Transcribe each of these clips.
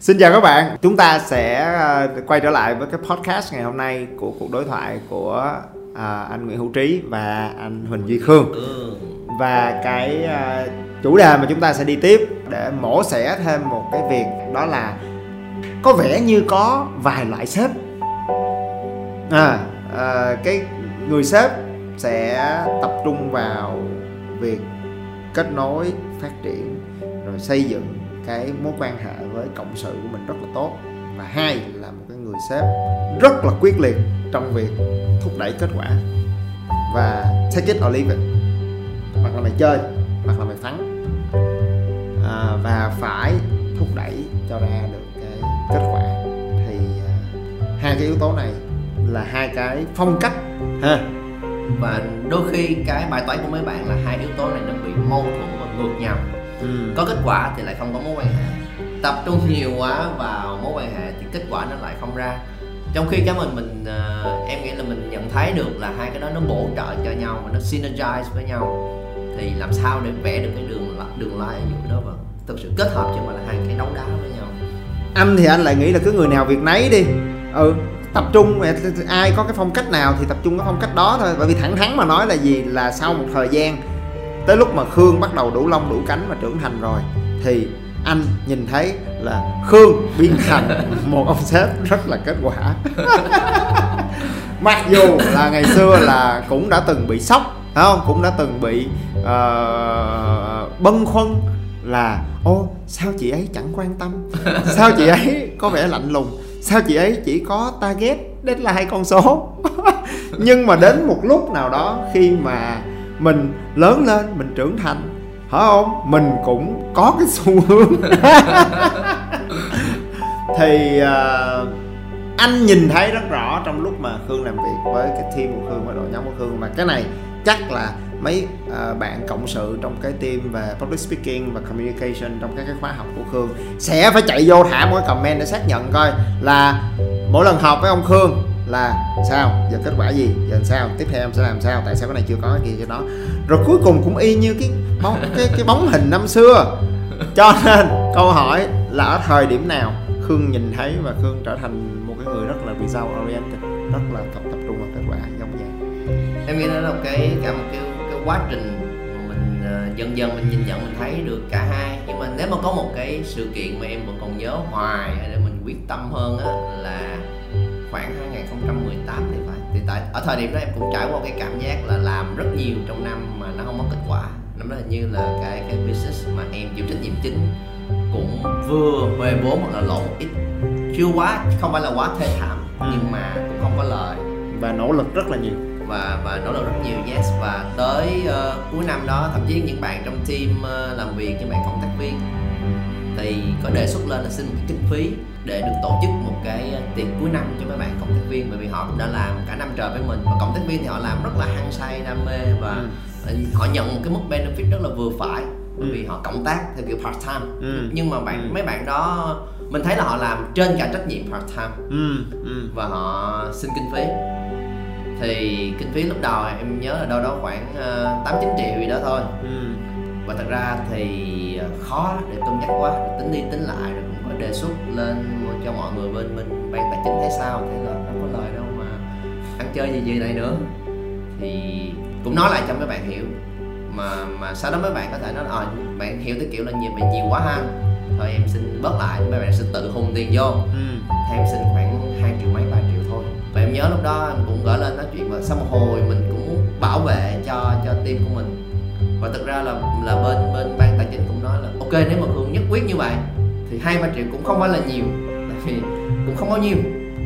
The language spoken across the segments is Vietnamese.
Xin chào các bạn, chúng ta sẽ ờ, quay trở lại với cái podcast ngày hôm nay của cuộc đối thoại của à, anh Nguyễn Hữu Trí và anh Huỳnh Duy Khương. Và cái à, chủ đề mà chúng ta sẽ đi tiếp để mổ xẻ thêm một cái việc đó là có vẻ như có vài loại sếp. À, à, cái người sếp sẽ tập trung vào việc kết nối phát triển rồi xây dựng cái mối quan hệ với cộng sự của mình rất là tốt. Và hai là một cái người sếp rất là quyết liệt trong việc thúc đẩy kết quả. Và take it or leave it. Hoặc là mày chơi hoặc là mày thắng. À, và phải thúc đẩy cho ra được cái kết quả. Thì à, hai cái yếu tố này là hai cái phong cách ha. Và đôi khi cái bài toán của mấy bạn là hai yếu tố này nó bị mâu thuẫn và ngược nhau ừ. có kết quả thì lại không có mối quan hệ. Tập trung nhiều quá vào mối quan hệ thì kết quả nó lại không ra. Trong khi cái mình mình ờ, em nghĩ là mình nhận thấy được là hai cái đó nó bổ trợ cho nhau và nó synergize với nhau thì làm sao để vẽ được cái đường đường line ở giữa đó và thực sự kết hợp chứ mà là hai cái đấu đá với nhau. Anh thì anh lại nghĩ là cứ người nào việc nấy đi. Ừ tập trung ai có cái phong cách nào thì tập trung cái phong cách đó thôi. Bởi vì thẳng thắn mà nói là gì? Là sau một thời gian tới lúc mà khương bắt đầu đủ lông đủ cánh và trưởng thành rồi thì anh nhìn thấy là khương biến thành một ông sếp rất là kết quả. Mặc dù là ngày xưa là cũng đã từng bị sốc phải không? Cũng đã từng bị uh, bâng khuâng là ô sao chị ấy chẳng quan tâm? Sao chị ấy có vẻ lạnh lùng? Sao chị ấy chỉ có target đến là hai con số? Nhưng mà đến một lúc nào đó khi mà mình lớn lên mình trưởng thành. Phải không mình cũng có cái xu hướng. Thì uh, anh nhìn thấy rất rõ trong lúc mà khương làm việc với cái team của khương và đội nhóm của khương. Mà cái này chắc là mấy uh, bạn cộng sự trong cái team về public speaking và communication trong các cái khóa học của khương sẽ phải chạy vô thả một cái comment để xác nhận coi là mỗi lần học với ông khương là sao? Giờ kết quả gì? Giờ sao? Tiếp theo em sẽ làm sao? Tại sao cái này chưa có cái kia cho nó? Rồi cuối cùng cũng y như cái bóng cái cái bóng hình năm xưa. Cho nên câu hỏi là ở thời điểm nào khương nhìn thấy và khương trở thành một cái người rất là vì sao? oriented rất là tập tập trung vào kết quả giống vậy? Em nghĩ đó là một cái cả một cái cái quá trình mà mình uh, dần dần mình nhìn nhận mình thấy được cả hai. Nhưng mà nếu mà có một cái sự kiện mà em vẫn còn nhớ hoài để mình quyết tâm hơn á là khoảng 2018 thì phải. Thì tại ở thời điểm đó em cũng trải qua cái cảm giác là làm rất nhiều trong năm mà nó không có kết quả. Năm đó hình như là cái cái business mà em chịu trách nhiệm chính cũng vừa về vốn hoặc là lỗ một ít. Chưa quá không phải là quá thê thảm Ừ. nhưng mà cũng không có lời. Và nỗ lực rất là nhiều. Và và nỗ lực rất nhiều yes. Và tới uh, cuối năm đó thậm chí những bạn trong team uh, làm việc những bạn cộng tác viên thì có đề xuất lên là xin một cái kinh phí để được tổ chức một cái tiệc cuối năm cho mấy bạn cộng tác viên. Bởi vì họ cũng đã làm cả năm trời với mình. Và cộng tác viên thì họ làm rất là hăng say đam mê và Ừ. họ nhận một cái mức benefit rất là vừa phải. Bởi Ừ. vì họ cộng tác theo kiểu part time. Ừ. nhưng mà bạn Ừ. mấy bạn đó mình thấy là họ làm trên cả trách nhiệm part time. Ừ ừ. Và họ xin kinh phí. Thì kinh phí lúc đầu em nhớ là đâu đó khoảng uh, 8 9 triệu gì đó thôi. Ừ. Và thật ra thì ờ, khó để cân nhắc quá rồi tính đi tính lại rồi cũng có đề xuất lên cho mọi người bên bên ban tài chính thấy sao thế là không có lời đâu mà ăn chơi gì gì này nữa. Thì cũng nói lại cho mấy bạn hiểu mà mà sau đó mấy bạn có thể nói là ờ, bạn hiểu tới kiểu là nhiều bạn nhiều quá ha thôi em xin bớt lại mấy bạn sẽ tự hùng tiền vô. Ừ. Thì em xin khoảng 2 triệu mấy 3 triệu thôi. Và em nhớ lúc đó em cũng gửi lên nói chuyện và sau một hồi mình cũng muốn bảo vệ cho cho team của mình và thực ra là là bên bên ban tài chính cũng nói là ok nếu mà Khương nhất quyết như vậy thì hai ba triệu cũng không phải là nhiều. Tại vì cũng không bao nhiêu.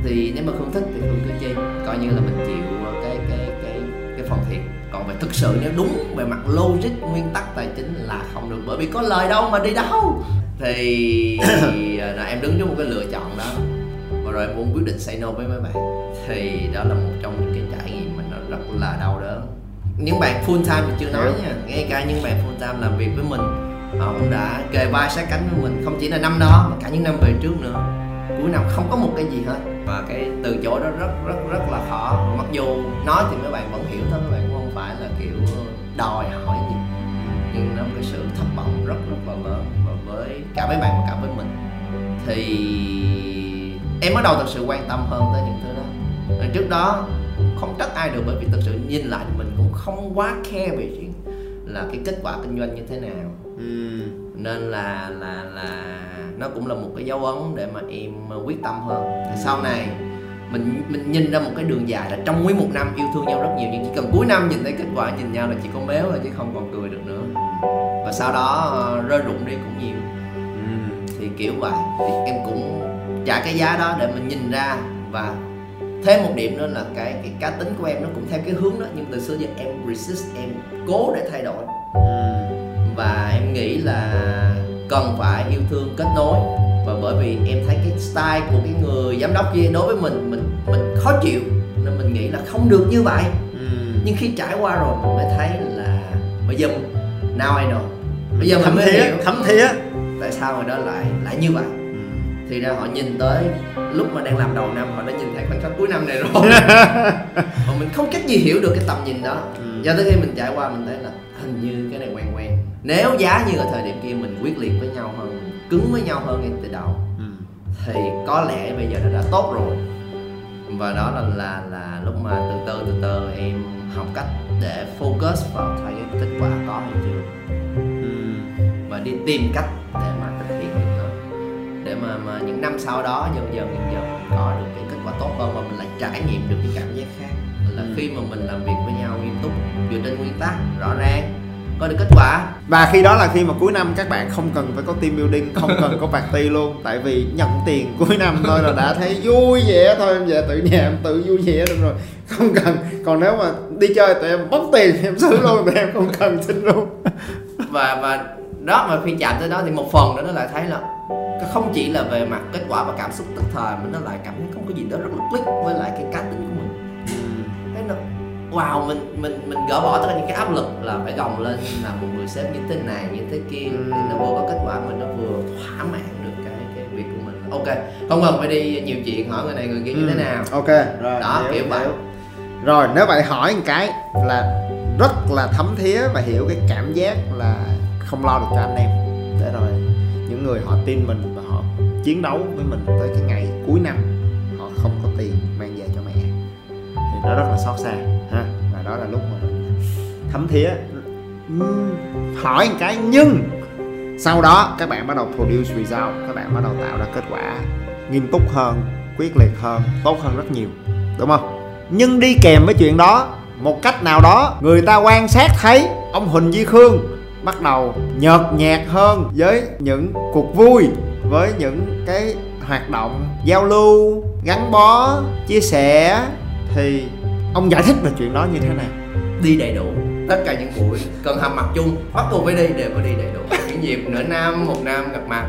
Thì nếu mà Khương thích thì Khương cứ chi coi như là mình chịu cái cái cái cái phần thiệt. Còn về thực sự nếu đúng về mặt logic nguyên tắc tài chính là không được bởi vì có lời đâu mà đi đâu. Thì là em đứng trước một cái lựa chọn đó. Và rồi em cũng quyết định say no với mấy bạn. Thì đó là một trong những cái trải nghiệm mà nó rất là đau đớn những bạn full time thì chưa nói nha. Ngay cả những bạn full time làm việc với mình họ cũng đã kề vai sát cánh với mình. Không chỉ là năm đó mà cả những năm về trước nữa. Cuối năm không có một cái gì hết. Và cái từ chối đó rất rất rất là khó. Mặc dù nói thì mấy bạn vẫn hiểu thôi mấy bạn cũng không phải là kiểu đòi hỏi gì. Nhưng nó một cái sự thất vọng rất rất là lớn và với cả mấy bạn và cả với mình. Thì em bắt đầu thật sự quan tâm hơn tới những thứ đó. Trước đó không trách ai được bởi vì thật sự nhìn lại mình cũng không quá khe về chuyện là cái kết quả kinh doanh như thế nào. Ừ. nên là là là nó cũng là một cái dấu ấn để mà em quyết tâm hơn. Thì sau này mình mình nhìn ra một cái đường dài là trong quý một năm yêu thương nhau rất nhiều nhưng chỉ cần cuối năm nhìn thấy kết quả nhìn nhau là chỉ có méo rồi chứ không còn cười được nữa. Và sau đó uh, rơi rụng đi cũng nhiều. Ừ. thì kiểu vậy. Thì em cũng trả cái giá đó để mình nhìn ra và thêm một điểm nữa là cái cái cá tính của em nó cũng theo cái hướng đó nhưng từ xưa giờ em resist em cố để thay đổi Ừ. và em nghĩ là cần phải yêu thương kết nối và bởi vì em thấy cái style của cái người giám đốc kia đối với mình mình mình khó chịu nên mình nghĩ là không được như vậy Ừ. nhưng khi trải qua rồi mình mới thấy là bây giờ mình- now I know bây giờ mình thấm mới thía hiểu thấm thía tại sao người đó lại lại như vậy Ừ. thì ra họ nhìn tới lúc mà đang làm đầu năm họ đã nhìn khoảnh khắc cuối năm này rồi mà mình không cách gì hiểu được cái tầm nhìn đó Ừ. do tới khi mình trải qua mình thấy là hình như cái này quen quen nếu giá như ở thời điểm kia mình quyết liệt với nhau hơn mình cứng với nhau hơn ngay từ đầu Ừ. thì có lẽ bây giờ nó đã tốt rồi và đó là là là lúc mà từ từ từ từ em học cách để focus vào thấy cái kết quả có hay chưa Ừ. và đi tìm cách để mà để mà mà những năm sau đó dần dần dần dần có được cái kết quả tốt hơn và mình lại trải nghiệm được cái cảm giác khác. Là Ừ. khi mà mình làm việc với nhau nghiêm túc dựa trên nguyên tắc rõ ràng có được kết quả. Và khi đó là khi mà cuối năm các bạn không cần phải có team building không cần có party luôn. Tại vì nhận tiền cuối năm thôi là đã thấy vui vẻ thôi. Em về tự nhà em tự vui vẻ được rồi. Không cần. Còn nếu mà đi chơi tụi em bóc tiền em xử luôn tụi em không cần xin luôn. Và và đó mà khi chạm tới đó thì một phần nữa nó lại thấy là không chỉ là về mặt kết quả và cảm xúc tức thời mà nó lại cảm thấy không có gì đó rất là click với lại cái cá tính của mình. Thấy nó wow mình mình mình gỡ bỏ tất cả những cái áp lực là phải gồng lên là một người sếp như thế này như thế kia Ừ. thì nó vừa có kết quả mà nó vừa thỏa mãn được cái cái việc của mình. Ok không cần phải đi nhiều chuyện hỏi người này người kia như thế nào. Ok rồi Đó, hiểu, kiểu vậy. rồi nếu vậy hỏi một cái là rất là thấm thía và hiểu cái cảm giác là không lo được cho anh em. Để rồi những người họ tin mình và họ chiến đấu với mình tới cái ngày cuối năm, họ không có tiền mang về cho mẹ. Thì nó rất là xót xa, ha. Và đó là lúc mà mình thấm thía. Hỏi một cái, nhưng sau đó các bạn bắt đầu produce result, các bạn bắt đầu tạo ra kết quả nghiêm túc hơn, quyết liệt hơn, tốt hơn rất nhiều, đúng không? Nhưng đi kèm với chuyện đó, một cách nào đó, người ta quan sát thấy ông huỳnh duy khương bắt đầu nhợt nhạt hơn với những cuộc vui với những cái hoạt động giao lưu gắn bó chia sẻ. Thì ông giải thích về chuyện đó như thế nào? Đi đầy đủ tất cả những buổi cần hầm mặt chung bắt buộc phải đi đều phải đi đầy đủ. Những dịp nửa năm một năm gặp mặt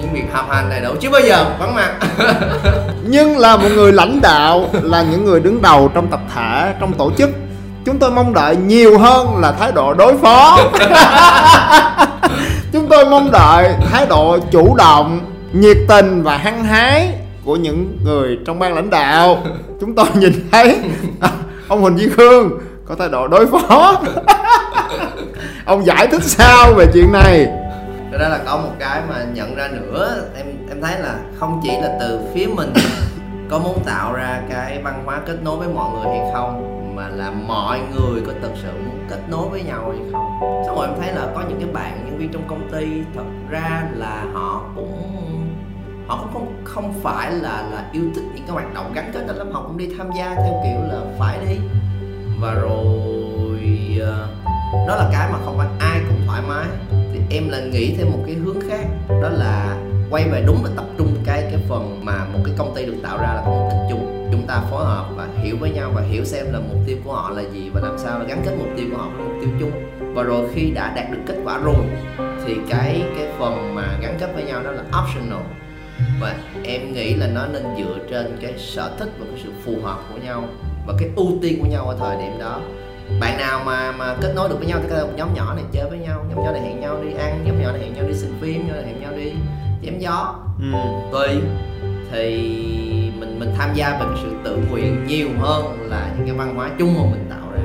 những việc họp hành đầy đủ. Chứ bao giờ vắng mặt. Nhưng là một người lãnh đạo là những người đứng đầu trong tập thể trong tổ chức chúng tôi mong đợi nhiều hơn là thái độ đối phó. Chúng tôi mong đợi thái độ chủ động nhiệt tình và hăng hái của những người trong ban lãnh đạo. Chúng tôi nhìn thấy ông huỳnh duy khương có thái độ đối phó. Ông giải thích sao về chuyện này? Thật ra là có một cái mà nhận ra nữa. Em em thấy là không chỉ là từ phía mình có muốn tạo ra cái văn hóa kết nối với mọi người hay không mà là mọi người có thực sự muốn kết nối với nhau hay không? Xong rồi em thấy là có những cái bạn, nhân viên trong công ty, thật ra là họ cũng họ cũng không không phải là là yêu thích những cái hoạt động gắn kết đó lắm. Họ cũng đi tham gia theo kiểu là phải đi. Và rồi ờ, đó là cái mà không phải ai cũng thoải mái. Thì em là nghĩ thêm một cái hướng khác, đó là quay về đúng và tập trung cái cái phần mà một cái công ty được tạo ra là có mục đích chung chúng ta phối hợp và hiểu với nhau và hiểu xem là mục tiêu của họ là gì và làm sao là gắn kết mục tiêu của họ với mục tiêu chung. Và rồi khi đã đạt được kết quả rồi thì cái cái phần mà gắn kết với nhau đó là optional. Và em nghĩ là nó nên dựa trên cái sở thích và cái sự phù hợp của nhau và cái ưu tiên của nhau ở thời điểm đó. Bạn nào mà mà kết nối được với nhau thì một nhóm nhỏ này chơi với nhau nhóm nhỏ này hẹn nhau đi ăn nhóm nhỏ này hẹn nhau đi xem phim nhóm này hẹn nhau đi chém gió. Ừ. tùy thì mình mình tham gia cái sự tự nguyện nhiều hơn là những cái văn hóa chung mà mình tạo ra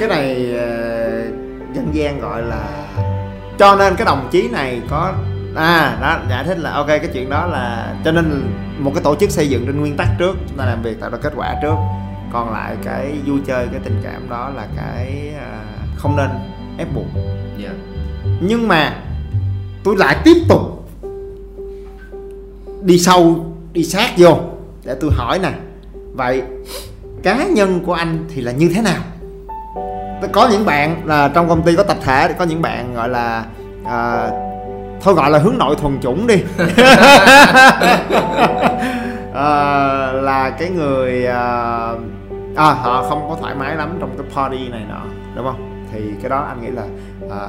cái này uh, dân gian gọi là cho nên cái đồng chí này có à đó giải thích là ok cái chuyện đó là cho nên một cái tổ chức xây dựng trên nguyên tắc trước chúng ta làm việc tạo ra kết quả trước còn lại cái vui chơi cái tình cảm đó là cái uh, không nên ép buộc yeah. Dạ. nhưng mà tôi lại tiếp tục đi sâu đi sát vô. Để tôi hỏi nè vậy cá nhân của anh thì là như thế nào? Có những bạn là trong công ty có tập thể có những bạn gọi là à, thôi gọi là hướng nội thuần chủng đi. À, là cái người à, à, họ không có thoải mái lắm trong cái party này nọ đúng không? Thì cái đó anh nghĩ là à,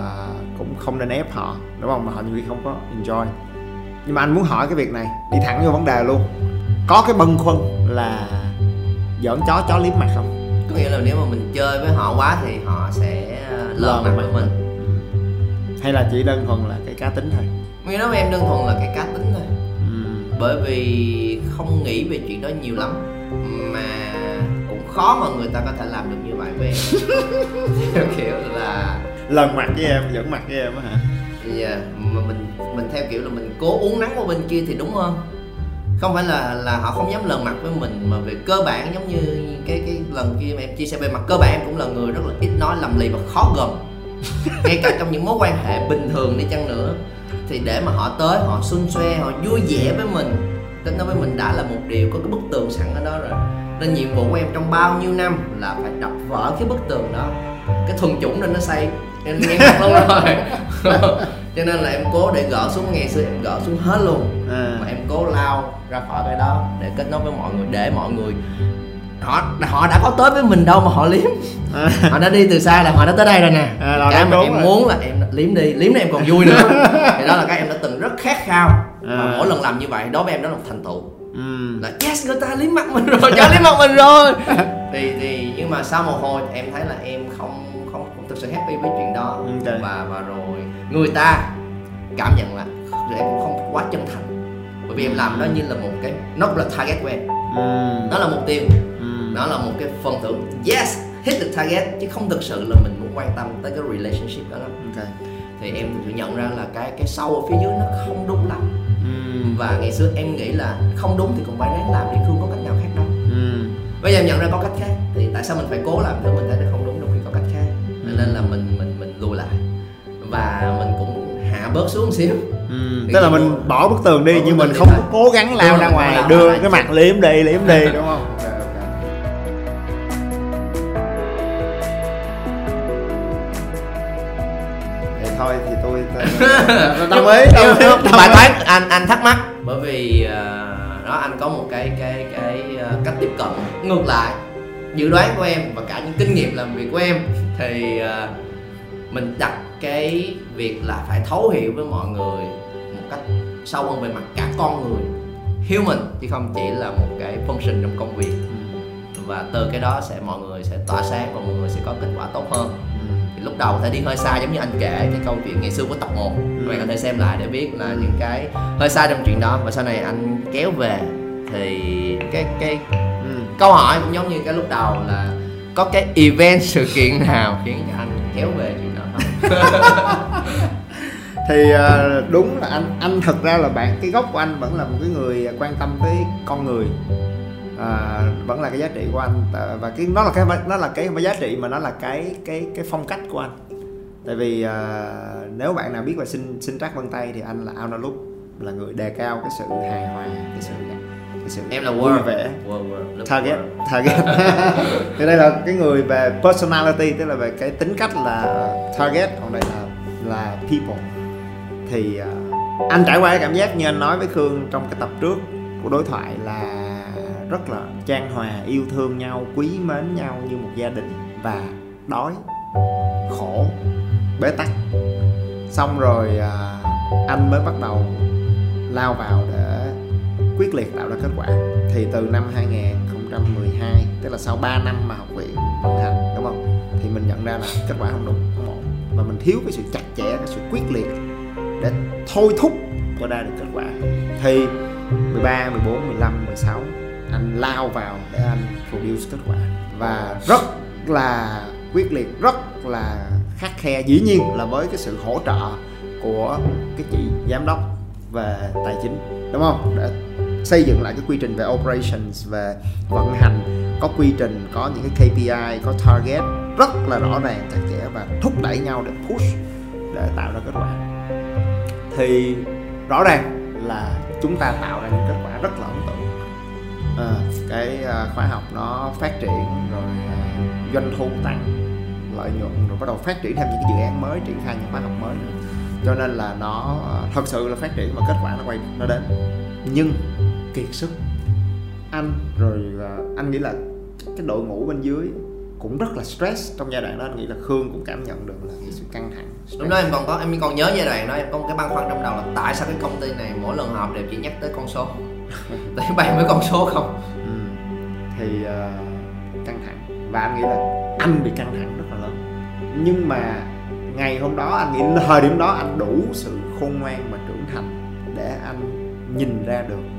cũng không nên ép họ đúng không? Mà họ nhiều khi không có enjoy nhưng mà anh muốn hỏi cái việc này đi thẳng vô vấn đề luôn. Có cái bâng khuâng là giỡn chó chó liếm mặt không? Có nghĩa là nếu mà mình chơi với họ quá thì họ sẽ ờ, lờn mặt với mình. hay là chỉ đơn thuần là cái cá tính thôi? Nghe nói với em đơn thuần là cái cá tính thôi. Ừ. bởi vì không nghĩ về chuyện đó nhiều lắm mà cũng khó mà người ta có thể làm được như vậy với em. Kiểu là lần mặt với em dẫn mặt với em á hả? Dạ. yeah, mà mình mình theo kiểu là mình cố uống nắng qua bên kia thì đúng hơn. Không phải là là họ không dám lần mặt với mình, mà về cơ bản giống như cái cái lần kia mà em chia sẻ về mặt, cơ bản em cũng là người rất là ít nói lầm lì và khó gần. Ngay cả trong những mối quan hệ bình thường đi chăng nữa. Thì để mà họ tới, họ xuân xoe, họ vui vẻ với mình tính nói với mình đã là một điều có cái bức tường sẵn ở đó rồi. Nên nhiệm vụ của em trong bao nhiêu năm là phải đập vỡ cái bức tường đó. Cái thuần chủng nên nó xây. Em nghe lâu rồi. cho nên là em cố để gỡ xuống ngày xưa em gỡ xuống hết luôn à. mà em cố lao ra khỏi cái đó để kết nối với mọi người để mọi người họ họ đã có tới với mình đâu mà họ liếm à. họ đã đi từ xa là họ đã tới đây rồi nè à, cái mà em rồi. muốn là em liếm đi liếm này em còn vui nữa thì đó là cái em đã từng rất khát khao à. và mỗi lần làm như vậy đối với em đó là một thành tựu ừ. là yes người ta liếm mặt mình rồi cho liếm mặt mình rồi thì thì nhưng mà sau một hồi em thấy là em không thực sự happy với chuyện đó okay. và và rồi người ta cảm nhận là em cũng không quá chân thành bởi vì em làm nó như là một cái nó là target của em ừ. nó là mục tiêu ừ. nó là một cái phần thưởng yes hit the target chứ không thực sự là mình muốn quan tâm tới cái relationship đó lắm okay. thì em thực sự nhận ra là cái cái sâu ở phía dưới nó không đúng lắm ừ. và ngày xưa em nghĩ là không đúng thì cũng phải ráng làm đi không có cách nào khác đâu ừ. bây giờ em nhận ra có cách khác thì tại sao mình phải cố làm thứ mình thấy nó không đúng nên là mình mình mình lùi lại. Và mình cũng hạ bớt xuống một xíu. Ừ. tức là mình bỏ bức tường đi nhưng mình không có cố gắng lao ra ngoài đưa cái mặt liếm đi liếm đi. Đúng không? Thôi thì tôi đồng ý đồng ý. bài toán anh anh thắc mắc. Bởi vì uh, đó anh có một cái cái cái uh, cách tiếp cận ngược lại dự đoán của em và cả những kinh nghiệm làm việc của em thì uh, mình đặt cái việc là phải thấu hiểu với mọi người một cách sâu hơn về mặt cả con người. Human chứ không chỉ là một cái function trong công việc. Và từ cái đó sẽ mọi người sẽ tỏa sáng và mọi người sẽ có kết quả tốt hơn. Thì lúc đầu thể đi hơi xa giống như anh kể cái câu chuyện ngày xưa của tập 1 các bạn có thể xem lại để biết là những cái hơi xa trong chuyện đó. Và sau này anh kéo về thì cái cái ừ câu hỏi cũng giống như cái lúc đầu là có cái event sự kiện nào khiến cho anh kéo về chuyện đó không? Thì ờ, đúng là anh anh thật ra là bạn cái gốc của anh vẫn là một cái người quan tâm tới con người. À, vẫn là cái giá trị của anh ờ, và cái nó là cái nó là cái giá trị mà nó là cái cái cái phong cách của anh. Tại vì à, nếu bạn nào biết về sinh sinh trắc vân tay thì anh là analog là người đề cao cái sự hài hòa cái sự sự em là vui vẻ word, word, target word. target. Thì đây là cái người về personality tức là về cái tính cách là target còn đây là là people. Thì uh, anh trải qua cái cảm giác như anh nói với khương trong cái tập trước của đối thoại là rất là trang hòa yêu thương nhau quý mến nhau như một gia đình và đói khổ bế tắc. Xong rồi à, anh mới bắt đầu lao vào để quyết liệt tạo ra kết quả. Thì từ năm 2012 tức là sau 3 năm mà học viện vận hành đúng không? Thì mình nhận ra là kết quả không đúng. Không ổn. Và mình thiếu cái sự chặt chẽ cái sự quyết liệt để thôi thúc và ra được kết quả. Thì 13, 14, 15, 16 anh lao vào để anh produce kết quả. Và rất là quyết liệt rất là khắc khe. Dĩ nhiên là với cái sự hỗ trợ của cái chị giám đốc về tài chính đúng không? Để xây dựng lại cái quy trình về operations về vận hành có quy trình có những cái KPI có target rất là rõ ràng chặt chẽ và thúc đẩy nhau để push để tạo ra kết quả. Thì rõ ràng là chúng ta tạo ra những kết quả rất là ấn tượng. À, cái ờ, khóa học nó phát triển rồi ờ, doanh thu tăng lợi nhuận rồi bắt đầu phát triển thêm những cái dự án mới triển khai những khóa học mới nữa. Cho nên là nó thật sự là phát triển và kết quả nó quay nó đến. Nhưng kiệt sức. Anh rồi anh nghĩ là cái đội ngũ bên dưới cũng rất là stress trong giai đoạn đó. Anh nghĩ là khương cũng cảm nhận được là cái sự căng thẳng stress. lúc đó em còn có em còn nhớ giai đoạn đó em có một cái băn khoăn trong đầu là tại sao cái công ty này mỗi lần họp đều chỉ nhắc tới con số? Tới bàn với con số không? Ừ. thì uh, căng thẳng. Và anh nghĩ là anh bị căng thẳng rất là lớn. Nhưng mà ngày hôm đó anh nghĩ thời điểm đó anh đủ sự khôn ngoan và trưởng thành để anh nhìn ra được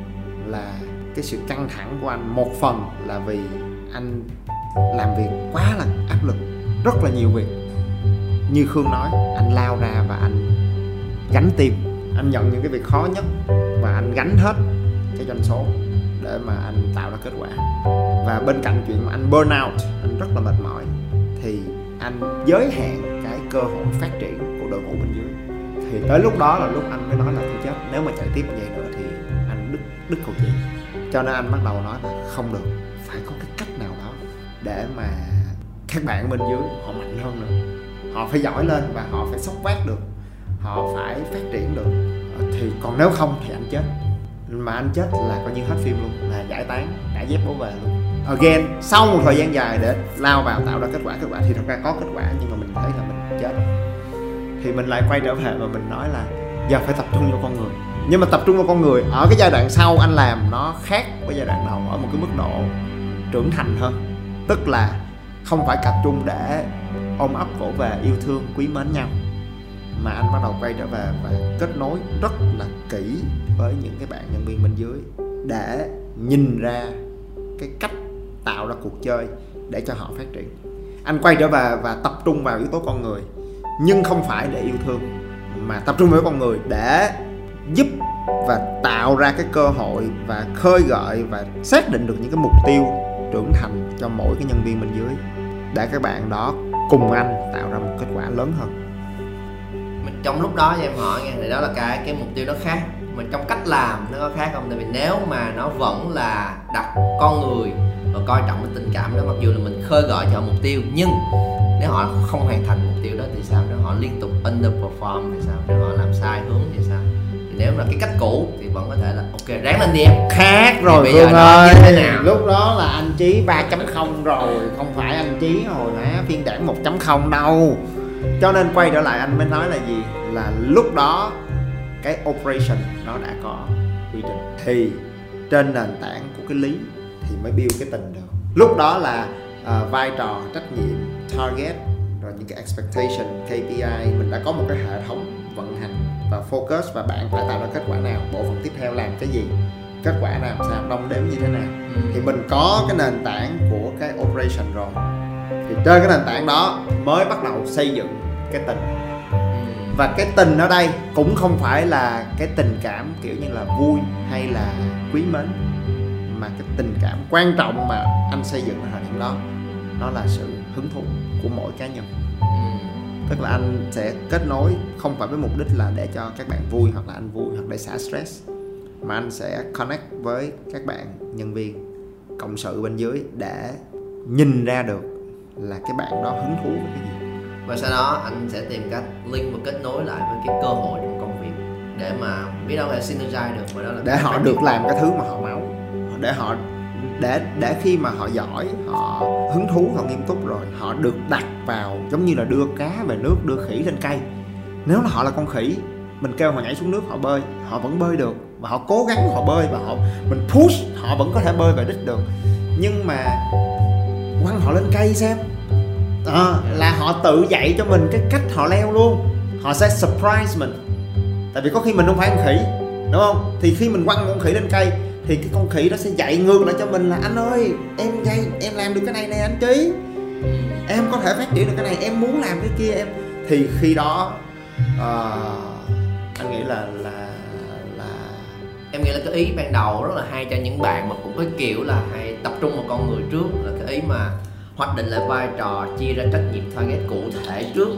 là cái sự căng thẳng của anh. Một phần là vì anh làm việc quá là áp lực, rất là nhiều việc. Như khương nói, anh lao ra và anh gánh tìm anh nhận những cái việc khó nhất và anh gánh hết cái doanh số để mà anh tạo ra kết quả. Và bên cạnh chuyện mà anh burn out, anh rất là mệt mỏi, thì anh giới hạn cái cơ hội phát triển của đội ngũ bên dưới. Thì tới lúc đó là lúc anh mới nói là thôi chết, nếu mà chạy tiếp như vậy nữa đức đứt cầu chị cho nên anh bắt đầu nói là không được, phải có cái cách nào đó để mà các bạn bên dưới họ mạnh hơn nữa. Họ phải giỏi lên và họ phải sốc vác được, họ phải phát triển được. Ờ, thì còn nếu không thì anh chết. Mà anh chết là coi như hết phim luôn, là giải tán, đã dép bố về luôn. Again, sau một thời gian dài để lao vào tạo ra kết quả kết quả thì thật ra có kết quả, nhưng mà mình thấy là mình chết. Thì mình lại quay trở về và mình nói là giờ phải tập trung vào con người nhưng mà tập trung vào con người, ở cái giai đoạn sau anh làm nó khác với giai đoạn đầu, ở một cái mức độ trưởng thành hơn. Tức là không phải tập trung để ôm ấp vỗ về yêu thương, quý mến nhau, mà anh bắt đầu quay trở về và kết nối rất là kỹ với những cái bạn nhân viên bên dưới để nhìn ra cái cách tạo ra cuộc chơi để cho họ phát triển. Anh quay trở về và tập trung vào yếu tố con người, nhưng không phải để yêu thương, mà tập trung vào con người để giúp và tạo ra cái cơ hội và khơi gợi và xác định được những cái mục tiêu trưởng thành cho mỗi cái nhân viên bên dưới, để các bạn đó cùng anh tạo ra một kết quả lớn hơn. Mình trong lúc đó cho em hỏi nghe thì đó là cái cái mục tiêu nó khác. Mình trong cách làm nó có khác không? Tại vì nếu mà nó vẫn là đặt con người và coi trọng cái tình cảm đó, mặc dù là mình khơi gợi cho mục tiêu, nhưng nếu họ không hoàn thành mục tiêu đó thì sao? Nếu họ liên tục underperform thì sao? Nếu họ làm sai hướng thì sao? Nếu là cái cách cũ thì vẫn có thể là ok ráng lên đi em. Khác rồi bây giờ Phương nó ơi. như thế nào? lúc đó là anh chí 3.0 rồi không phải anh chí hồi nãy phiên bản 1.0 đâu. Cho nên quay trở lại anh mới nói là gì? Là lúc đó cái operation nó đã có quy trình. Thì trên nền tảng của cái lý thì mới build cái tình được. Lúc đó là à, vai trò trách nhiệm target rồi những cái expectation KPI mình đã có một cái hệ thống vận hành và focus và bạn phải tạo ra kết quả nào bộ phận tiếp theo làm cái gì kết quả làm sao đong đếm như thế nào Ừ. thì mình có cái nền tảng của cái operation rồi thì trên cái nền tảng đó mới bắt đầu xây dựng cái tình Ừ. và cái tình ở đây cũng không phải là cái tình cảm kiểu như là vui hay là quý mến mà cái tình cảm quan trọng mà anh xây dựng ở thời điểm đó nó là sự hứng thú của mỗi cá nhân. Tức là anh sẽ kết nối không phải với mục đích là để cho các bạn vui hoặc là anh vui hoặc để xả stress mà anh sẽ connect với các bạn nhân viên cộng sự bên dưới để nhìn ra được là cái bạn đó hứng thú với cái gì. Và sau đó anh sẽ tìm cách link và kết nối lại với cái cơ hội trong công việc để mà biết đâu là synergize được và đó là để họ được làm cái thứ mà họ máu để họ để để khi mà họ giỏi họ hứng thú họ nghiêm túc rồi họ được đặt vào giống như là đưa cá về nước đưa khỉ lên cây. Nếu là họ là con khỉ mình kêu họ nhảy xuống nước họ bơi. Họ vẫn bơi được và họ cố gắng họ bơi và họ mình push họ vẫn có thể bơi về đích được. Nhưng mà quăng họ lên cây xem. À, là họ tự dạy cho mình cái cách họ leo luôn. Họ sẽ surprise mình. Tại vì có khi mình không phải con khỉ đúng không? Thì khi mình quăng con khỉ lên cây thì cái con khỉ nó sẽ dạy ngược lại cho mình là anh ơi em dây em làm được cái này nè anh trí em có thể phát triển được cái này em muốn làm cái kia em thì khi đó uh, anh nghĩ là là là em nghĩ là cái ý ban đầu rất là hay cho những bạn mà cũng có kiểu là hay tập trung vào con người trước là cái ý mà hoạch định lại vai trò chia ra trách nhiệm target cụ thể trước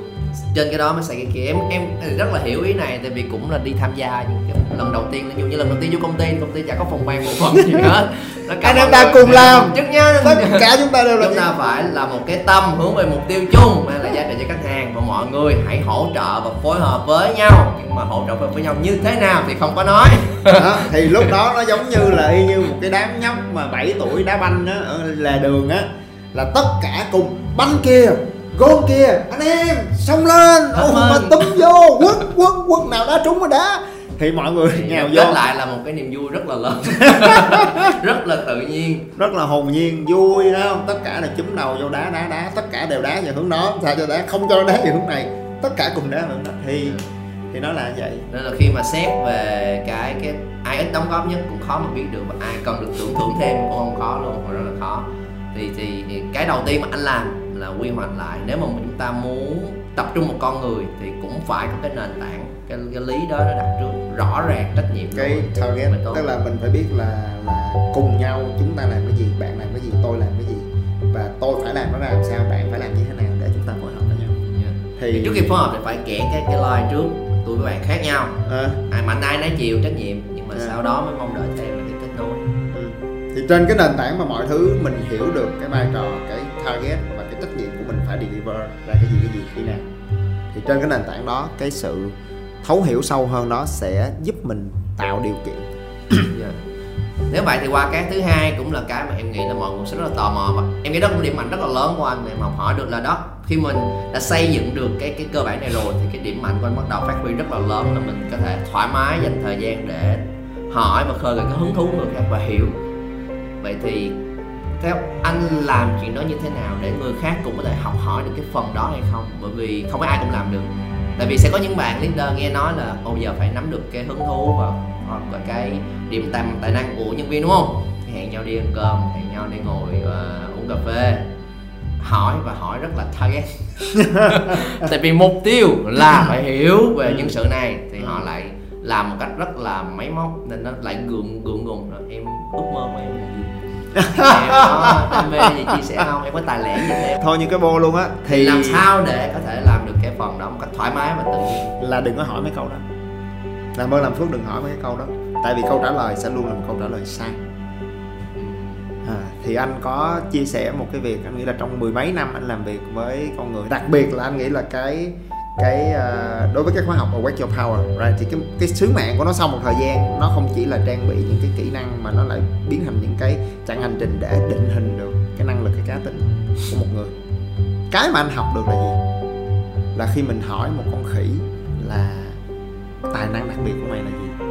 trên cái đó mới xảy cái kia em em rất là hiểu ý này tại vì cũng là đi tham gia những cái lần đầu tiên ví dụ như lần đầu tiên vô công ty công ty chả có phòng ban bộ phận gì hết. Anh em ta cùng làm. chứ nhá tất cả chúng ta đều là chúng ta phải là một cái tâm hướng về mục tiêu chung hay là giá trị cho khách hàng. Và mọi người hãy hỗ trợ và phối hợp với nhau. Nhưng mà hỗ trợ với nhau như thế nào thì không có nói. Đó, thì lúc đó nó giống như là y như một cái đám nhóc mà 7 tuổi đá banh á lề đường á là tất cả cùng banh kia gôn kia anh em xông lên. Ông mà túm vô quất quất quất nào đá trúng mà đá. Thì mọi người thì nhào vô. lại là một cái niềm vui rất là lớn. Rất là tự nhiên. Rất là hồn nhiên vui đó không? Tất cả là chúm đầu vô đá đá đá. Tất cả đều đá về hướng đó. Sao cho đá? Không cho đá về hướng này. Tất cả cùng đá về hướng đó. Thì thì nó là vậy. Nên là khi mà xét về cái cái ai ít đóng góp nhất cũng khó mà biết được và ai cần được tưởng thưởng thêm. Cũng không khó luôn rất là khó. Thì thì cái đầu tiên mà anh làm là quy hoạch lại nếu mà chúng ta muốn tập trung một con người thì cũng phải có cái nền tảng cái, cái lý đó nó đặt trước rõ ràng trách nhiệm cái target tức là mình phải biết là là cùng nhau chúng ta làm cái gì bạn làm cái gì tôi làm cái gì và tôi phải làm nó ra làm sao bạn phải làm như thế nào để chúng ta phối hợp với nhau yeah. thì, thì trước khi phối hợp thì phải kẻ cái cái line trước tôi với bạn khác nhau à. ai mạnh ai nấy chịu trách nhiệm nhưng mà à. sau đó mới mong đợi thêm là cái kết nối ừ. thì trên cái nền tảng mà mọi thứ mình hiểu được cái vai trò cái target và thể deliver ra cái gì cái gì, khi nào. Thì trên cái nền tảng đó, cái sự thấu hiểu sâu hơn đó sẽ giúp mình tạo điều kiện. Yeah. Dạ. Nếu vậy thì qua cái thứ hai cũng là cái mà em nghĩ là mọi người sẽ rất là tò mò và em nghĩ đó cũng là điểm mạnh rất là lớn của anh để mà học hỏi được là đó. Khi mình đã xây dựng được cái cái cơ bản này rồi thì cái điểm mạnh của anh bắt đầu phát huy rất là lớn là mình có thể thoải mái dành thời gian để hỏi và khơi gợi cái hứng thú của người khác và hiểu. Vậy thì theo anh làm chuyện đó như thế nào để người khác cũng có thể học hỏi được cái phần đó hay không? Bởi vì không phải ai cũng làm được. Tại vì sẽ có những bạn leader nghe nói là bây giờ phải nắm được cái hứng thú và ờ, hoặc là cái điểm tầm tài năng của nhân viên đúng không? Hẹn nhau đi ăn cơm hẹn nhau đi ngồi uh, uống cà phê. Hỏi và hỏi rất là target. Tại vì mục tiêu là phải hiểu về nhân sự này. Thì họ lại làm một cách rất là máy móc nên nó lại gượng gượng gùng. Rồi em ước mơ của em em có đam mê gì chia sẻ không em có tài lẻ gì thêm thôi như cái bô luôn á thì làm sao để có thể làm được cái phần đó một cách thoải mái và tự nhiên? Là đừng có hỏi mấy câu đó. Làm ơn làm phước đừng hỏi mấy cái câu đó. Tại vì câu trả lời sẽ luôn là một câu trả lời sai. À, thì anh có chia sẻ một cái việc anh nghĩ là trong mười mấy năm anh làm việc với con người đặc biệt là anh nghĩ là cái cái uh, đối với cái khóa học ở Wake Your Power right? thì cái cái sứ mạng của nó sau một thời gian nó không chỉ là trang bị những cái kỹ năng mà nó lại biến thành những cái chặng hành trình để định hình được cái năng lực cái cá tính của một người. Cái mà anh học được là gì? Là khi mình hỏi một con khỉ là tài năng đặc biệt của mày là gì?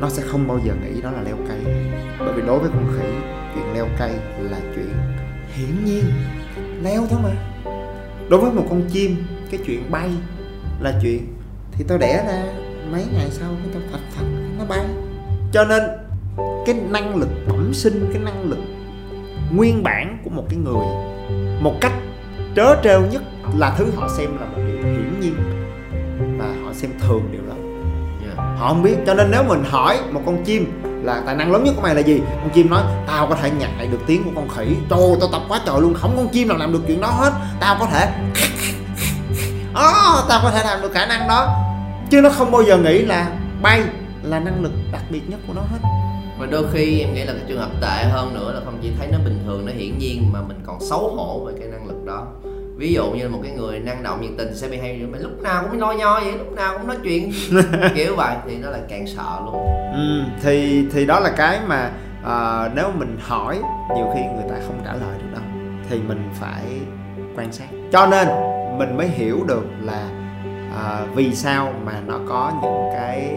Nó sẽ không bao giờ nghĩ đó là leo cây. Bởi vì đối với con khỉ chuyện leo cây là chuyện hiển nhiên. Leo thôi mà. Đối với một con chim cái chuyện bay là chuyện. Thì tao đẻ ra mấy ngày sau cái tao phạch phạch nó bay. Cho nên cái năng lực bẩm sinh cái năng lực nguyên bản của một cái người một cách trớ trêu nhất là thứ họ xem là một điều hiển nhiên và họ xem thường điều đó. Yeah. họ không biết. Cho nên nếu mình hỏi một con chim là tài năng lớn nhất của mày là gì? Con chim nói tao có thể nhại được tiếng của con khỉ. Trời tao tập quá trời luôn. Không con chim nào làm được chuyện đó hết. Tao có thể oh, tao có thể làm được khả năng đó. Chứ nó không bao giờ nghĩ là bay là năng lực đặc biệt nhất của nó hết. Và đôi khi em nghĩ là cái trường hợp tệ hơn nữa là không chỉ thấy nó bình thường nó hiển nhiên mà mình còn xấu hổ về cái năng lực đó. Ví dụ như là một cái người năng động nhiệt tình sẽ bị hay mà lúc nào cũng lo nho vậy lúc nào cũng nói chuyện. Kiểu vậy thì nó lại càng sợ luôn. Ừ, thì thì đó là cái mà uh, nếu mình hỏi nhiều khi người ta không trả lời được đâu. Thì mình phải quan sát. Cho nên mình mới hiểu được là à, vì sao mà nó có những cái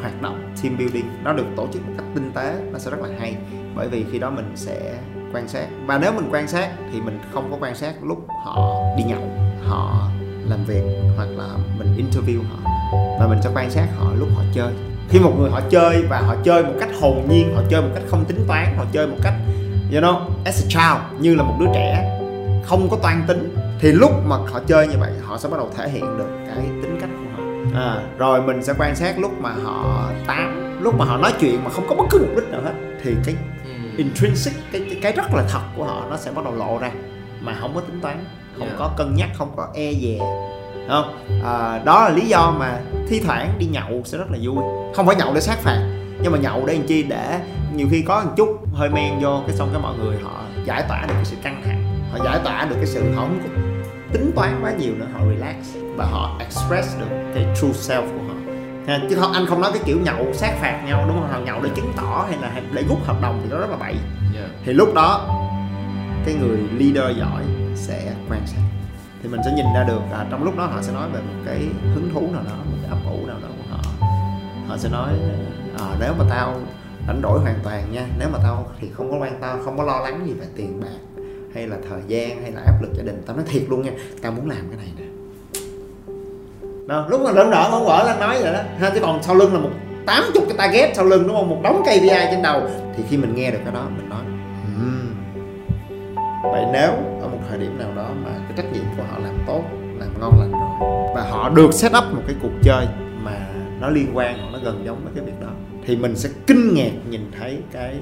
hoạt động team building. Nó được tổ chức một cách tinh tế nó sẽ rất là hay. Bởi vì khi đó mình sẽ quan sát. Và nếu mình quan sát thì mình không có quan sát lúc họ đi nhậu họ làm việc hoặc là mình interview họ. Và mình sẽ quan sát họ lúc họ chơi. Khi một người họ chơi và họ chơi một cách hồn nhiên họ chơi một cách không tính toán họ chơi một cách you know as a child như là một đứa trẻ không có toan tính thì lúc mà họ chơi như vậy họ sẽ bắt đầu thể hiện được cái tính cách của họ à, rồi mình sẽ quan sát lúc mà họ tám lúc mà họ nói chuyện mà không có bất cứ mục đích nào hết thì cái ừ. intrinsic cái, cái cái rất là thật của họ nó sẽ bắt đầu lộ ra mà không có tính toán không yeah. có cân nhắc không có e dè không à, đó là lý do mà thi thoảng đi nhậu sẽ rất là vui không phải nhậu để sát phạt nhưng mà nhậu để làm chi để nhiều khi có một chút hơi men vô cái xong cái mọi người họ giải tỏa được cái sự căng thẳng họ giải tỏa được cái sự họ không có tính toán quá nhiều nữa họ relax và họ express được cái true self của họ. Ha, chứ không anh không nói cái kiểu nhậu sát phạt nhau đúng không? Họ nhậu để chứng tỏ hay là để rút hợp đồng thì nó rất là bậy. Yeah. thì lúc đó cái người leader giỏi sẽ quan sát. Thì mình sẽ nhìn ra được à, trong lúc đó họ sẽ nói về một cái hứng thú nào đó một cái ấp ủ nào đó của họ. Họ sẽ nói à, nếu mà tao đánh đổi hoàn toàn nha nếu mà tao thì không có quan tâm không có lo lắng gì về tiền bạc hay là thời gian hay là áp lực gia đình? Tao nói thiệt luôn nha tao muốn làm cái này nè. Đó, lúc mà lớn đỡ không vợ lên nói vậy đó. Ha chứ còn sau lưng là một tám chục cái target sau lưng đúng không? Một đống KPI trên đầu. Thì khi mình nghe được cái đó mình nói hmm. vậy nếu ở một thời điểm nào đó mà cái trách nhiệm của họ làm tốt làm ngon lành rồi và họ được set up một cái cuộc chơi mà nó liên quan hoặc nó gần giống với cái việc đó thì mình sẽ kinh ngạc nhìn thấy cái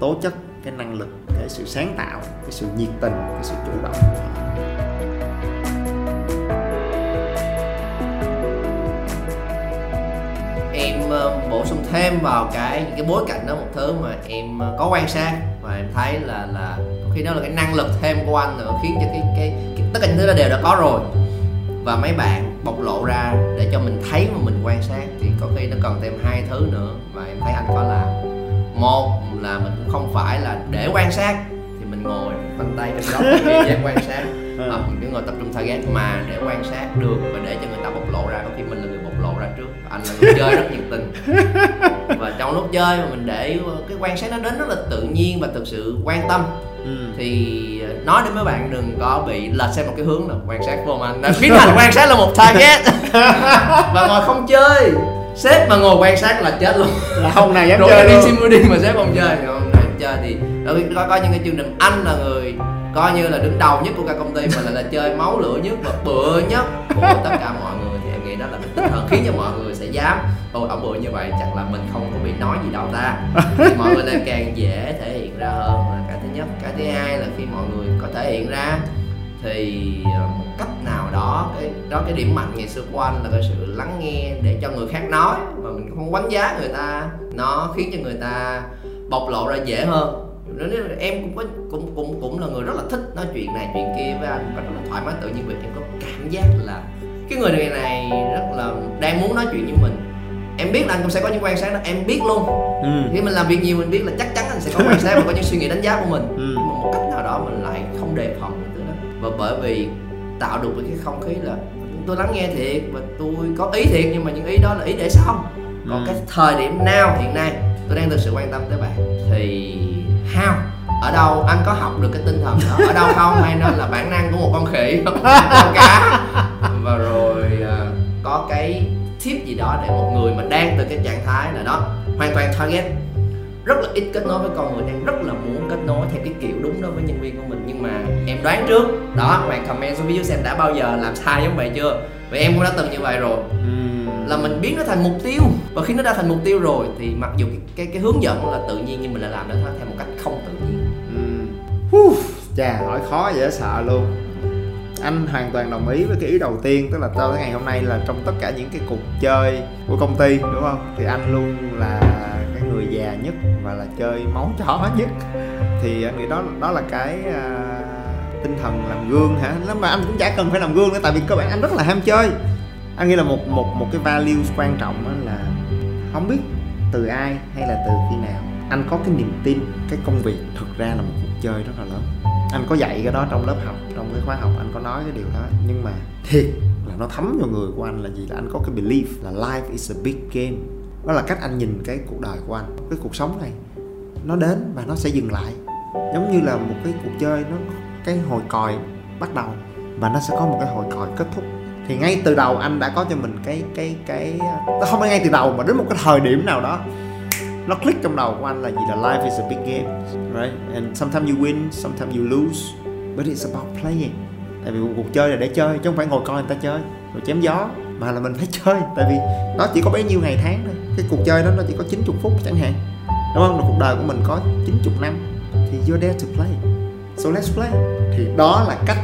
tố chất cái năng lực cái sự sáng tạo cái sự nhiệt tình cái sự chủ động. Của họ em ờ, bổ sung thêm vào cái cái bối cảnh đó một thứ mà em ờ, có quan sát và em thấy là là khi đó là cái năng lực thêm của anh nữa khiến cho cái cái, cái tất cả những thứ đó đều đã có rồi. Và mấy bạn bộc lộ ra để cho mình thấy mà mình quan sát thì có khi nó cần thêm hai thứ nữa và em thấy anh có làm một là mình cũng không phải là để quan sát. Thì mình ngồi khoanh tay trên góc để quan sát. Hoặc mình cứ ngồi tập trung target mà để quan sát được và để cho người ta bộc lộ ra. Có khi mình là người bộc lộ ra trước anh là người chơi rất nhiệt tình. Và trong lúc chơi mà mình để cái quan sát nó đến rất là tự nhiên và thực sự quan tâm. Ừ. thì nói đến mấy bạn đừng có bị lệch xem một cái hướng là quan sát vô anh đã biến thành quan sát là một target. Và ngồi không chơi sếp mà ngồi quan sát là chết luôn. Là không nào dám Rồi chơi đi luôn. Building mà sếp không chơi không nào chơi thì có có những cái chương trình anh là người coi như là đứng đầu nhất của cả công ty mà lại là chơi máu lửa nhất và bựa nhất của tất cả mọi người. Thì em nghĩ đó là cái tinh thần khiến cho mọi người sẽ dám ôi ông bựa như vậy chắc là mình không có bị nói gì đâu ta. Thì mọi người lại càng dễ thể hiện ra hơn là cái thứ nhất. Cái thứ hai là khi mọi người có thể hiện ra thì ờ, một cách nào đó cái đó cái điểm mạnh ngày xưa của anh là cái sự lắng nghe để cho người khác nói và mình không đánh giá người ta. Nó khiến cho người ta bộc lộ ra dễ hơn. Là em cũng có cũng cũng cũng là người rất là thích nói chuyện này chuyện kia với anh và rất là thoải mái tự nhiên vì em có cảm giác là cái người này này rất là đang muốn nói chuyện với mình. Em biết là anh cũng sẽ có những quan sát đó em biết luôn. Ừ. khi mình làm việc nhiều mình biết là chắc chắn anh sẽ có quan sát và có những suy nghĩ đánh giá của mình. Ừ. nhưng mà một cách nào đó mình lại không đề phòng và bởi vì tạo được cái không khí là tôi lắng nghe thiệt và tôi có ý thiệt nhưng mà những ý đó là ý để xong còn ừ. cái thời điểm nào hiện nay tôi đang thực sự quan tâm tới bạn. Thì how? Ở đâu? Anh có học được cái tinh thần đó? Ở đâu không? Hay nó là bản năng của một con khỉ? Con cá. Và rồi uh, có cái tip gì đó để một người mà đang từ cái trạng thái là đó hoàn toàn target rất là ít kết nối với con người đang rất là muốn kết nối theo cái kiểu đúng đó với nhân viên của mình. Nhưng mà em đoán trước đó bạn comment xuống video xem đã bao giờ làm sai giống vậy chưa? Vì em cũng đã từng như vậy rồi. Là mình biến nó thành mục tiêu. Và khi nó đã thành mục tiêu rồi thì mặc dù cái cái, cái hướng dẫn là tự nhiên nhưng mình lại làm nó theo một cách không tự nhiên. Ừ. chà hỏi khó dễ sợ luôn. Anh hoàn toàn đồng ý với cái ý đầu tiên tức là cho tới ngày hôm nay là trong tất cả những cái cuộc chơi của công ty đúng không? Thì anh luôn là người già nhất và là chơi máu chó nhất. Thì anh nghĩ đó đó là cái uh, tinh thần làm gương hả? Mà anh cũng chả cần phải làm gương nữa tại vì cơ bản anh rất là ham chơi. Anh nghĩ là một một một cái value quan trọng là không biết từ ai hay là từ khi nào anh có cái niềm tin cái công việc thực ra là một cuộc chơi rất là lớn. Anh có dạy cái đó trong lớp học trong cái khóa học anh có nói cái điều đó. Nhưng mà thiệt là nó thấm vào người của anh là gì? Là anh có cái belief là life is a big game đó là cách anh nhìn cái cuộc đời của anh, cái cuộc sống này. Nó đến và nó sẽ dừng lại. Giống như là một cái cuộc chơi, nó cái hồi còi bắt đầu và nó sẽ có một cái hồi còi kết thúc. Thì ngay từ đầu anh đã có cho mình cái cái cái không phải ngay từ đầu mà đến một cái thời điểm nào đó, nó click trong đầu của anh là gì? Là life is a big game, right? And sometimes you win, sometimes you lose, but it's about playing. Tại vì cuộc chơi là để chơi, chứ không phải ngồi coi người ta chơi. Rồi chém gió mà là mình phải chơi tại vì nó chỉ có bấy nhiêu ngày tháng thôi. Cái cuộc chơi đó nó chỉ có 90 phút chẳng hạn. Đúng không? Rồi cuộc đời của mình có 90 năm. Thì you're there to play. So let's play. Thì đó là cách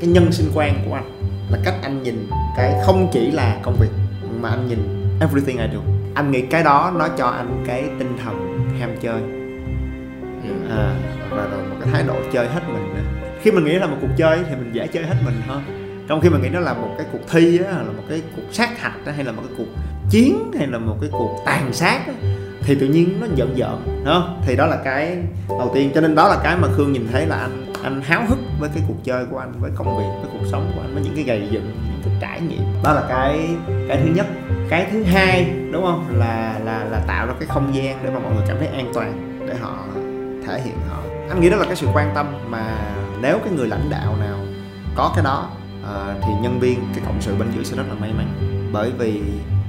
cái nhân sinh quan của anh. Là cách anh nhìn cái không chỉ là công việc mà anh nhìn everything I do. Anh nghĩ cái đó nó cho anh cái tinh thần ham chơi. À, và rồi một cái thái độ chơi hết mình nữa. khi mình nghĩ là một cuộc chơi thì mình dễ chơi hết mình hơn trong khi mình nghĩ nó là một cái cuộc thi á, là một cái cuộc sát hạch á, hay là một cái cuộc chiến hay là một cái cuộc tàn sát á, thì tự nhiên nó giận giận đó thì đó là cái đầu tiên cho nên đó là cái mà khương nhìn thấy là anh anh háo hức với cái cuộc chơi của anh với công việc với cuộc sống của anh với những cái gầy dựng những cái trải nghiệm. Đó là cái cái thứ nhất. Cái thứ hai đúng không? Là là là tạo ra cái không gian để mà mọi người cảm thấy an toàn để họ thể hiện họ. Anh nghĩ đó là cái sự quan tâm mà nếu cái người lãnh đạo nào có cái đó à, thì nhân viên cái cộng sự bên dưới sẽ rất là may mắn. Bởi vì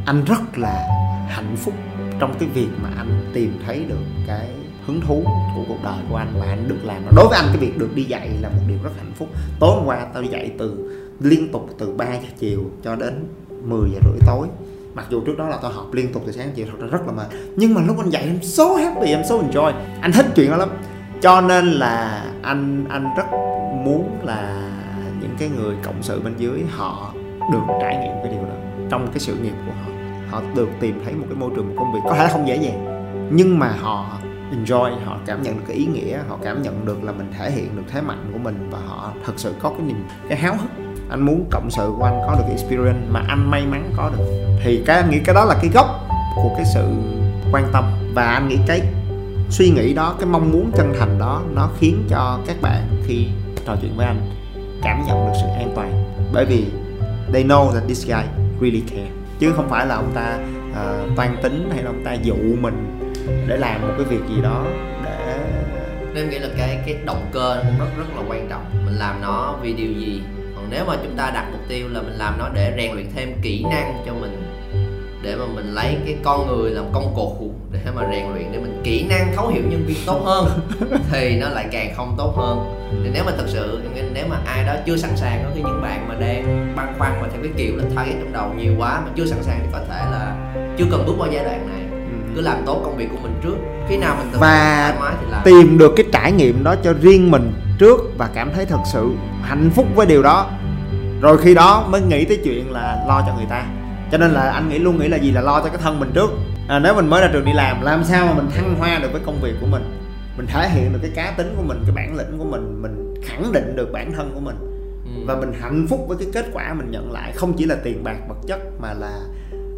anh rất là hạnh phúc trong cái việc mà anh tìm thấy được cái hứng thú của cuộc đời của anh và anh được làm nó. Đối với anh cái việc được đi dạy là một điều rất hạnh phúc. Tối hôm qua tao dạy từ liên tục từ 3 giờ chiều cho đến 10 giờ rưỡi tối. Mặc dù trước đó là tao học liên tục từ sáng đến chiều thật ra rất là mệt. Nhưng mà lúc anh dạy em so happy em so enjoy. Anh thích chuyện đó lắm. Cho nên là anh anh rất muốn là cái người cộng sự bên dưới, họ được trải nghiệm cái điều đó trong cái sự nghiệp của họ. Họ được tìm thấy một cái môi trường một công việc có thể là không dễ dàng, nhưng mà họ enjoy, họ cảm nhận được cái ý nghĩa, họ cảm nhận được là mình thể hiện được thế mạnh của mình và họ thật sự có cái niềm, cái háo hức. Anh muốn cộng sự của anh có được cái experience mà anh may mắn có được. Thì cái, anh nghĩ cái đó là cái gốc của cái sự quan tâm và anh nghĩ cái suy nghĩ đó, cái mong muốn chân thành đó, nó khiến cho các bạn khi trò chuyện với anh cảm nhận được sự an toàn. Bởi vì they know that this guy really care. Chứ không phải là ông ta uh, toan tính hay là ông ta dụ mình để làm một cái việc gì đó để nên nghĩ là cái cái động cơ cũng rất rất là quan trọng. Mình làm nó vì điều gì? Còn nếu mà chúng ta đặt mục tiêu là mình làm nó để rèn luyện thêm kỹ năng cho mình để mà mình lấy cái con người làm công cụ để mà rèn luyện để mình kỹ năng thấu hiểu nhân viên tốt hơn thì nó lại càng không tốt hơn. Thì nếu mà thật sự nếu mà ai đó chưa sẵn sàng có khi những bạn mà đang băn khoăn mà theo cái kiểu là target trong đầu nhiều quá mà chưa sẵn sàng thì có thể là chưa cần bước vào giai đoạn này. Cứ làm tốt công việc của mình trước. Khi nào mình và thì làm. tìm được cái trải nghiệm đó cho riêng mình trước và cảm thấy thật sự hạnh phúc với điều đó. Rồi khi đó mới nghĩ tới chuyện là lo cho người ta. Cho nên là anh nghĩ luôn nghĩ là gì? Là lo cho cái thân mình trước à, nếu mình mới ra trường đi làm làm sao mà mình thăng hoa được với công việc của mình? Mình thể hiện được cái cá tính của mình cái bản lĩnh của mình mình khẳng định được bản thân của mình. Ừ. và mình hạnh phúc với cái kết quả mình nhận lại không chỉ là tiền bạc vật chất mà là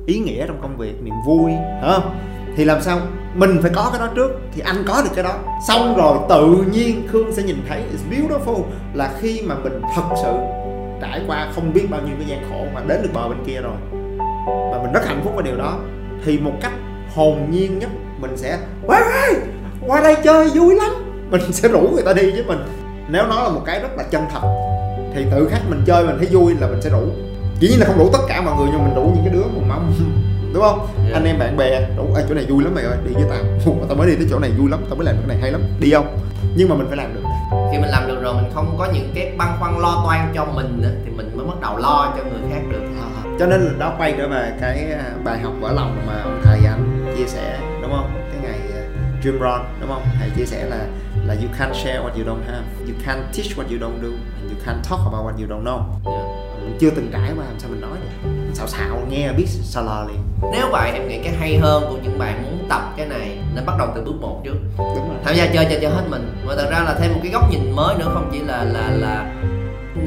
ý nghĩa trong công việc niềm vui không thì làm sao? Mình phải có cái đó trước thì anh có được cái đó. Xong rồi tự nhiên khương sẽ nhìn thấy it's beautiful. Là khi mà mình thật sự trải qua không biết bao nhiêu cái gian khổ mà đến được bờ bên kia rồi. Và mình rất hạnh phúc với điều đó thì một cách hồn nhiên nhất mình sẽ qua đây qua đây chơi vui lắm. Mình sẽ rủ người ta đi với mình. Nếu nó là một cái rất là chân thật thì tự khắc mình chơi mình thấy vui là mình sẽ rủ. Chỉ nhiên là không rủ tất cả mọi người nhưng mình rủ những cái đứa mà mong đúng không? Yeah. Anh em bạn bè đủ à, chỗ này vui lắm mày ơi đi với tao. Tao mới đi tới chỗ này vui lắm tao mới làm cái này hay lắm. Đi không? Nhưng mà mình phải làm được. Khi mình làm được rồi mình không có những cái băn khoăn lo toan cho mình nữa, thì mình mới bắt đầu lo cho người khác được cho nên là đó quay trở về cái à, bài học vỡ lòng mà ông thầy anh chia sẻ đúng không? Cái ngày à, Jim Rohn đúng không? Thầy chia sẻ là là you can't share what you don't have. You can't teach what you don't do and you can't talk about what you don't know. Yeah. mình chưa từng trải qua làm sao mình nói được? Xạo xạo nghe biết sao lờ liền. Nếu vậy em nghĩ cái hay hơn của những bạn muốn tập cái này nên bắt đầu từ bước một trước. Đúng rồi. Tham gia chơi chơi cho hết mình. Và thật ra là thêm một cái góc nhìn mới nữa không chỉ là là là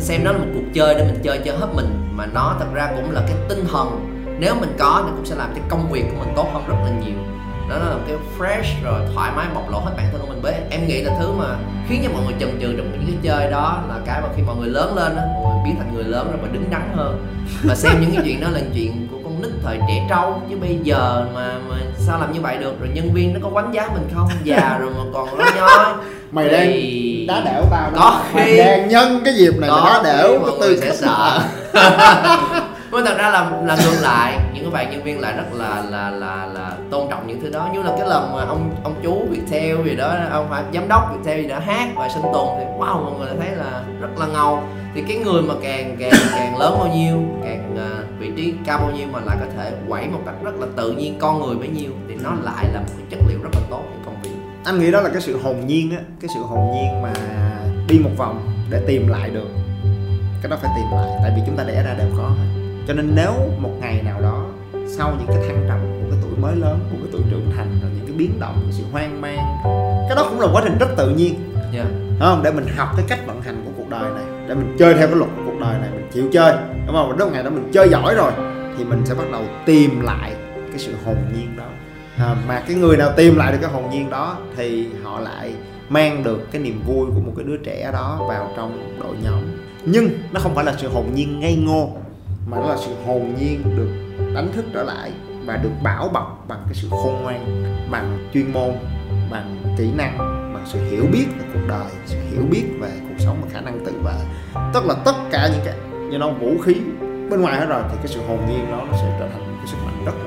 xem nó là một cuộc chơi để mình chơi cho hết mình. Mà nó thật ra cũng là cái tinh thần. Nếu mình có thì cũng sẽ làm cho công việc của mình tốt hơn rất là nhiều. Đó là một cái fresh rồi thoải mái bộc lộ hết bản thân của mình. Với em nghĩ là thứ mà khiến cho mọi người chần chừ trong những cái chơi đó là cái mà khi mọi người lớn lên á, mọi người biến thành người lớn rồi mà đứng đắn hơn. Và xem những cái chuyện đó là chuyện của con nít thời trẻ trâu. Chứ bây giờ mà mà sao làm như vậy được? Rồi nhân viên nó có quánh giá mình không? Già rồi mà còn lo nhói mày thì đang đá đẻo tao đó. có mày khi đang nhân cái dịp này có mày đá đẻo cái tư sẽ sợ. nhưng thật ra là là ngược lại những cái bạn nhân viên lại rất là là là là tôn trọng những thứ đó. Như là cái lần mà ông ông chú Viettel gì đó ông phải giám đốc Viettel gì đó hát và sinh tồn thì wow mọi người thấy là rất là ngầu. Thì cái người mà càng càng càng lớn bao nhiêu càng à, vị trí cao bao nhiêu mà lại có thể quẩy một cách rất là tự nhiên con người bấy nhiêu thì nó lại là một cái chất liệu rất là tốt anh nghĩ đó là cái sự hồn nhiên á cái sự hồn nhiên mà đi một vòng để tìm lại được. Cái đó phải tìm lại tại vì chúng ta đẻ ra đều hết. cho nên nếu một ngày nào đó sau những cái thăng trầm của cái tuổi mới lớn của cái tuổi trưởng thành rồi những cái biến động cái sự hoang mang cái đó cũng là quá trình rất tự nhiên. Yeah. đúng không? Để mình học cái cách vận hành của cuộc đời này để mình chơi theo cái luật của cuộc đời này mình chịu chơi đúng không? Và đến một ngày đó mình chơi giỏi rồi thì mình sẽ bắt đầu tìm lại cái sự hồn nhiên đó à, mà cái người nào tìm lại được cái hồn nhiên đó thì họ lại mang được cái niềm vui của một cái đứa trẻ đó vào trong đội nhóm. Nhưng nó không phải là sự hồn nhiên ngây ngô mà nó là sự hồn nhiên được đánh thức trở lại và được bảo bọc bằng cái sự khôn ngoan bằng chuyên môn bằng kỹ năng bằng sự hiểu biết về cuộc đời sự hiểu biết về cuộc sống và khả năng tự vệ. Tức là tất cả những cái như nó vũ khí bên ngoài hết rồi thì cái sự hồn nhiên đó nó sẽ trở thành một cái sức mạnh rất là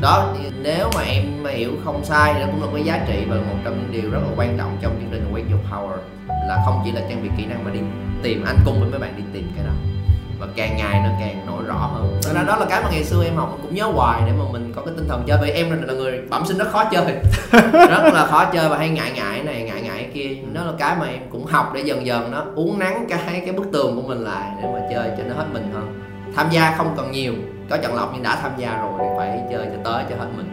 đó thì nếu mà em mà hiểu không sai đó cũng là cái giá trị và một trong những điều rất là quan trọng trong chương trình Wake Your Power. Là không chỉ là trang bị kỹ năng mà đi tìm anh cùng với mấy bạn đi tìm cái đó. Và càng ngày nó càng nổi rõ hơn. Thật ra đó là cái mà ngày xưa em học cũng nhớ hoài để mà mình có cái tinh thần chơi. Vì em là người bẩm sinh rất khó chơi. Rất là khó chơi và hay ngại ngại này ngại ngại kia. Đó là cái mà em cũng học để dần dần nó uốn nắn cái cái bức tường của mình lại để mà chơi cho nó hết mình hơn. Tham gia không cần nhiều có chọn lọc nhưng đã tham gia rồi thì phải chơi cho tới cho hết mình.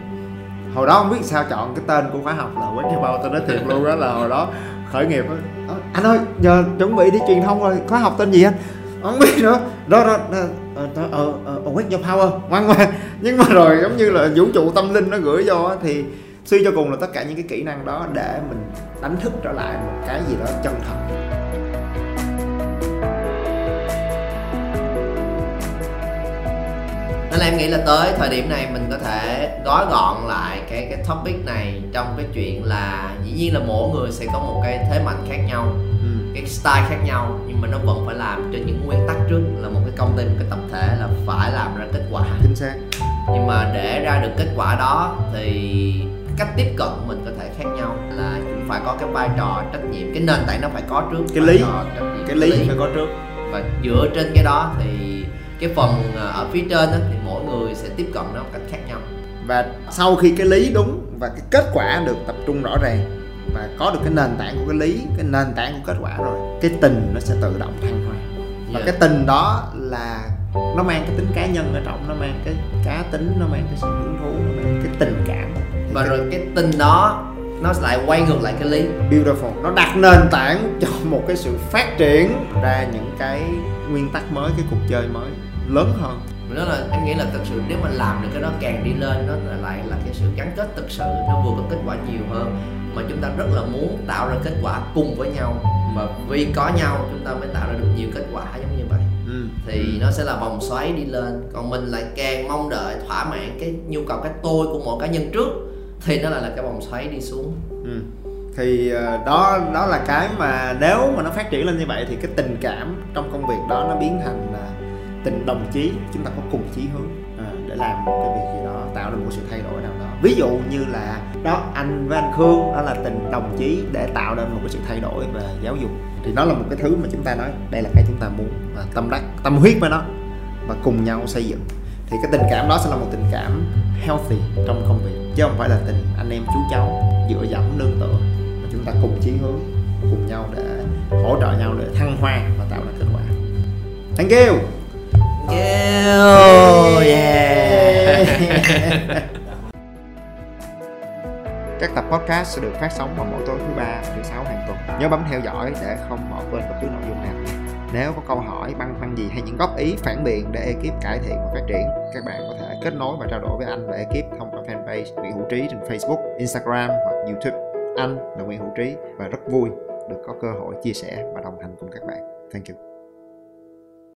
Hồi đó không biết sao chọn cái tên của khóa học là Wake Your Power tôi nói thiệt luôn đó là hồi đó khởi nghiệp á. Ờ, anh ơi giờ chuẩn bị đi truyền thông rồi khóa học tên gì anh? Không biết nữa. Đó đó, đó ờ, đó, Wake Your Power ngoan ngoan. Nhưng mà rồi giống như là vũ trụ tâm linh nó gửi vô thì suy cho cùng là tất cả những cái kỹ năng đó để mình đánh thức trở lại một cái gì đó chân thật là em nghĩ là tới thời điểm này mình có thể gói gọn lại cái cái topic này trong cái chuyện là dĩ nhiên là mỗi người sẽ có một cái thế mạnh khác nhau ừ. cái style khác nhau nhưng mà nó vẫn phải làm trên những nguyên tắc trước là một cái công ty một cái tập thể là phải làm ra kết quả chính xác nhưng mà để ra được kết quả đó thì cách tiếp cận của mình có thể khác nhau là cũng phải có cái vai trò trách nhiệm cái nền tảng nó phải có trước Cái lý. trò, trách nhiệm, cái lý phải có trước và dựa trên cái đó thì cái phần à, ở phía trên đó, thì mỗi người sẽ tiếp cận nó một cách khác nhau. Và sau khi cái lý đúng và cái kết quả được tập trung rõ ràng và có được cái nền tảng của cái lý cái nền tảng của kết quả rồi cái tình nó sẽ tự động thăng hoa. Và Yeah. cái tình đó là nó mang cái tính cá nhân ở trong nó mang cái cá tính nó mang cái sự hứng thú nó mang cái tình cảm. Thì và cái rồi cái tin đó nó lại quay ngược lại cái lý. Beautiful. Nó đặt nền tảng cho một cái sự phát triển ra những cái nguyên tắc mới cái cuộc chơi mới lớn hơn. Đó là em nghĩ là thực sự nếu mà làm được cái đó càng đi lên nó là lại là cái sự gắn kết thực sự nó vừa có kết quả nhiều hơn. Mà chúng ta rất là muốn tạo ra kết quả cùng với nhau và vì có nhau chúng ta mới tạo ra được nhiều kết quả giống như vậy. Ừ. thì nó sẽ là vòng xoáy đi lên. Còn mình lại càng mong đợi thỏa mãn cái nhu cầu cái tôi của mỗi cá nhân trước thì nó lại là cái vòng xoáy đi xuống. Ừ thì ờ, đó đó là cái mà nếu mà nó phát triển lên như vậy thì cái tình cảm trong công việc đó nó biến thành là tình đồng chí, chúng ta có cùng chí hướng ờ, để làm một cái việc gì đó, tạo ra một sự thay đổi nào đó. Ví dụ như là, đó, anh với anh Khương, đó là tình đồng chí để tạo ra một cái sự thay đổi về giáo dục. Thì nó là một cái thứ mà chúng ta nói, đây là cái chúng ta muốn và tâm đắc, tâm huyết với nó và cùng nhau xây dựng. Thì cái tình cảm đó sẽ là một tình cảm healthy trong công việc, chứ không phải là tình anh em chú cháu dựa dẫm nương tựa ta cùng chí hướng cùng nhau để hỗ trợ nhau để thăng hoa và tạo ra kết quả thank you yeah, yeah. Các tập podcast sẽ được phát sóng vào mỗi tối thứ ba thứ sáu hàng tuần. Nhớ bấm theo dõi để không bỏ quên bất cứ nội dung nào. Nếu có câu hỏi, băn khoăn gì hay những góp ý phản biện để ekip cải thiện và phát triển, các bạn có thể kết kết nối và trao đổi với anh và ekip thông qua fanpage Nguyễn Hữu Trí trên Facebook, Instagram hoặc YouTube. Anh là Nguyễn Hữu Trí và rất vui được có cơ hội chia sẻ và đồng hành cùng các bạn. Thank you.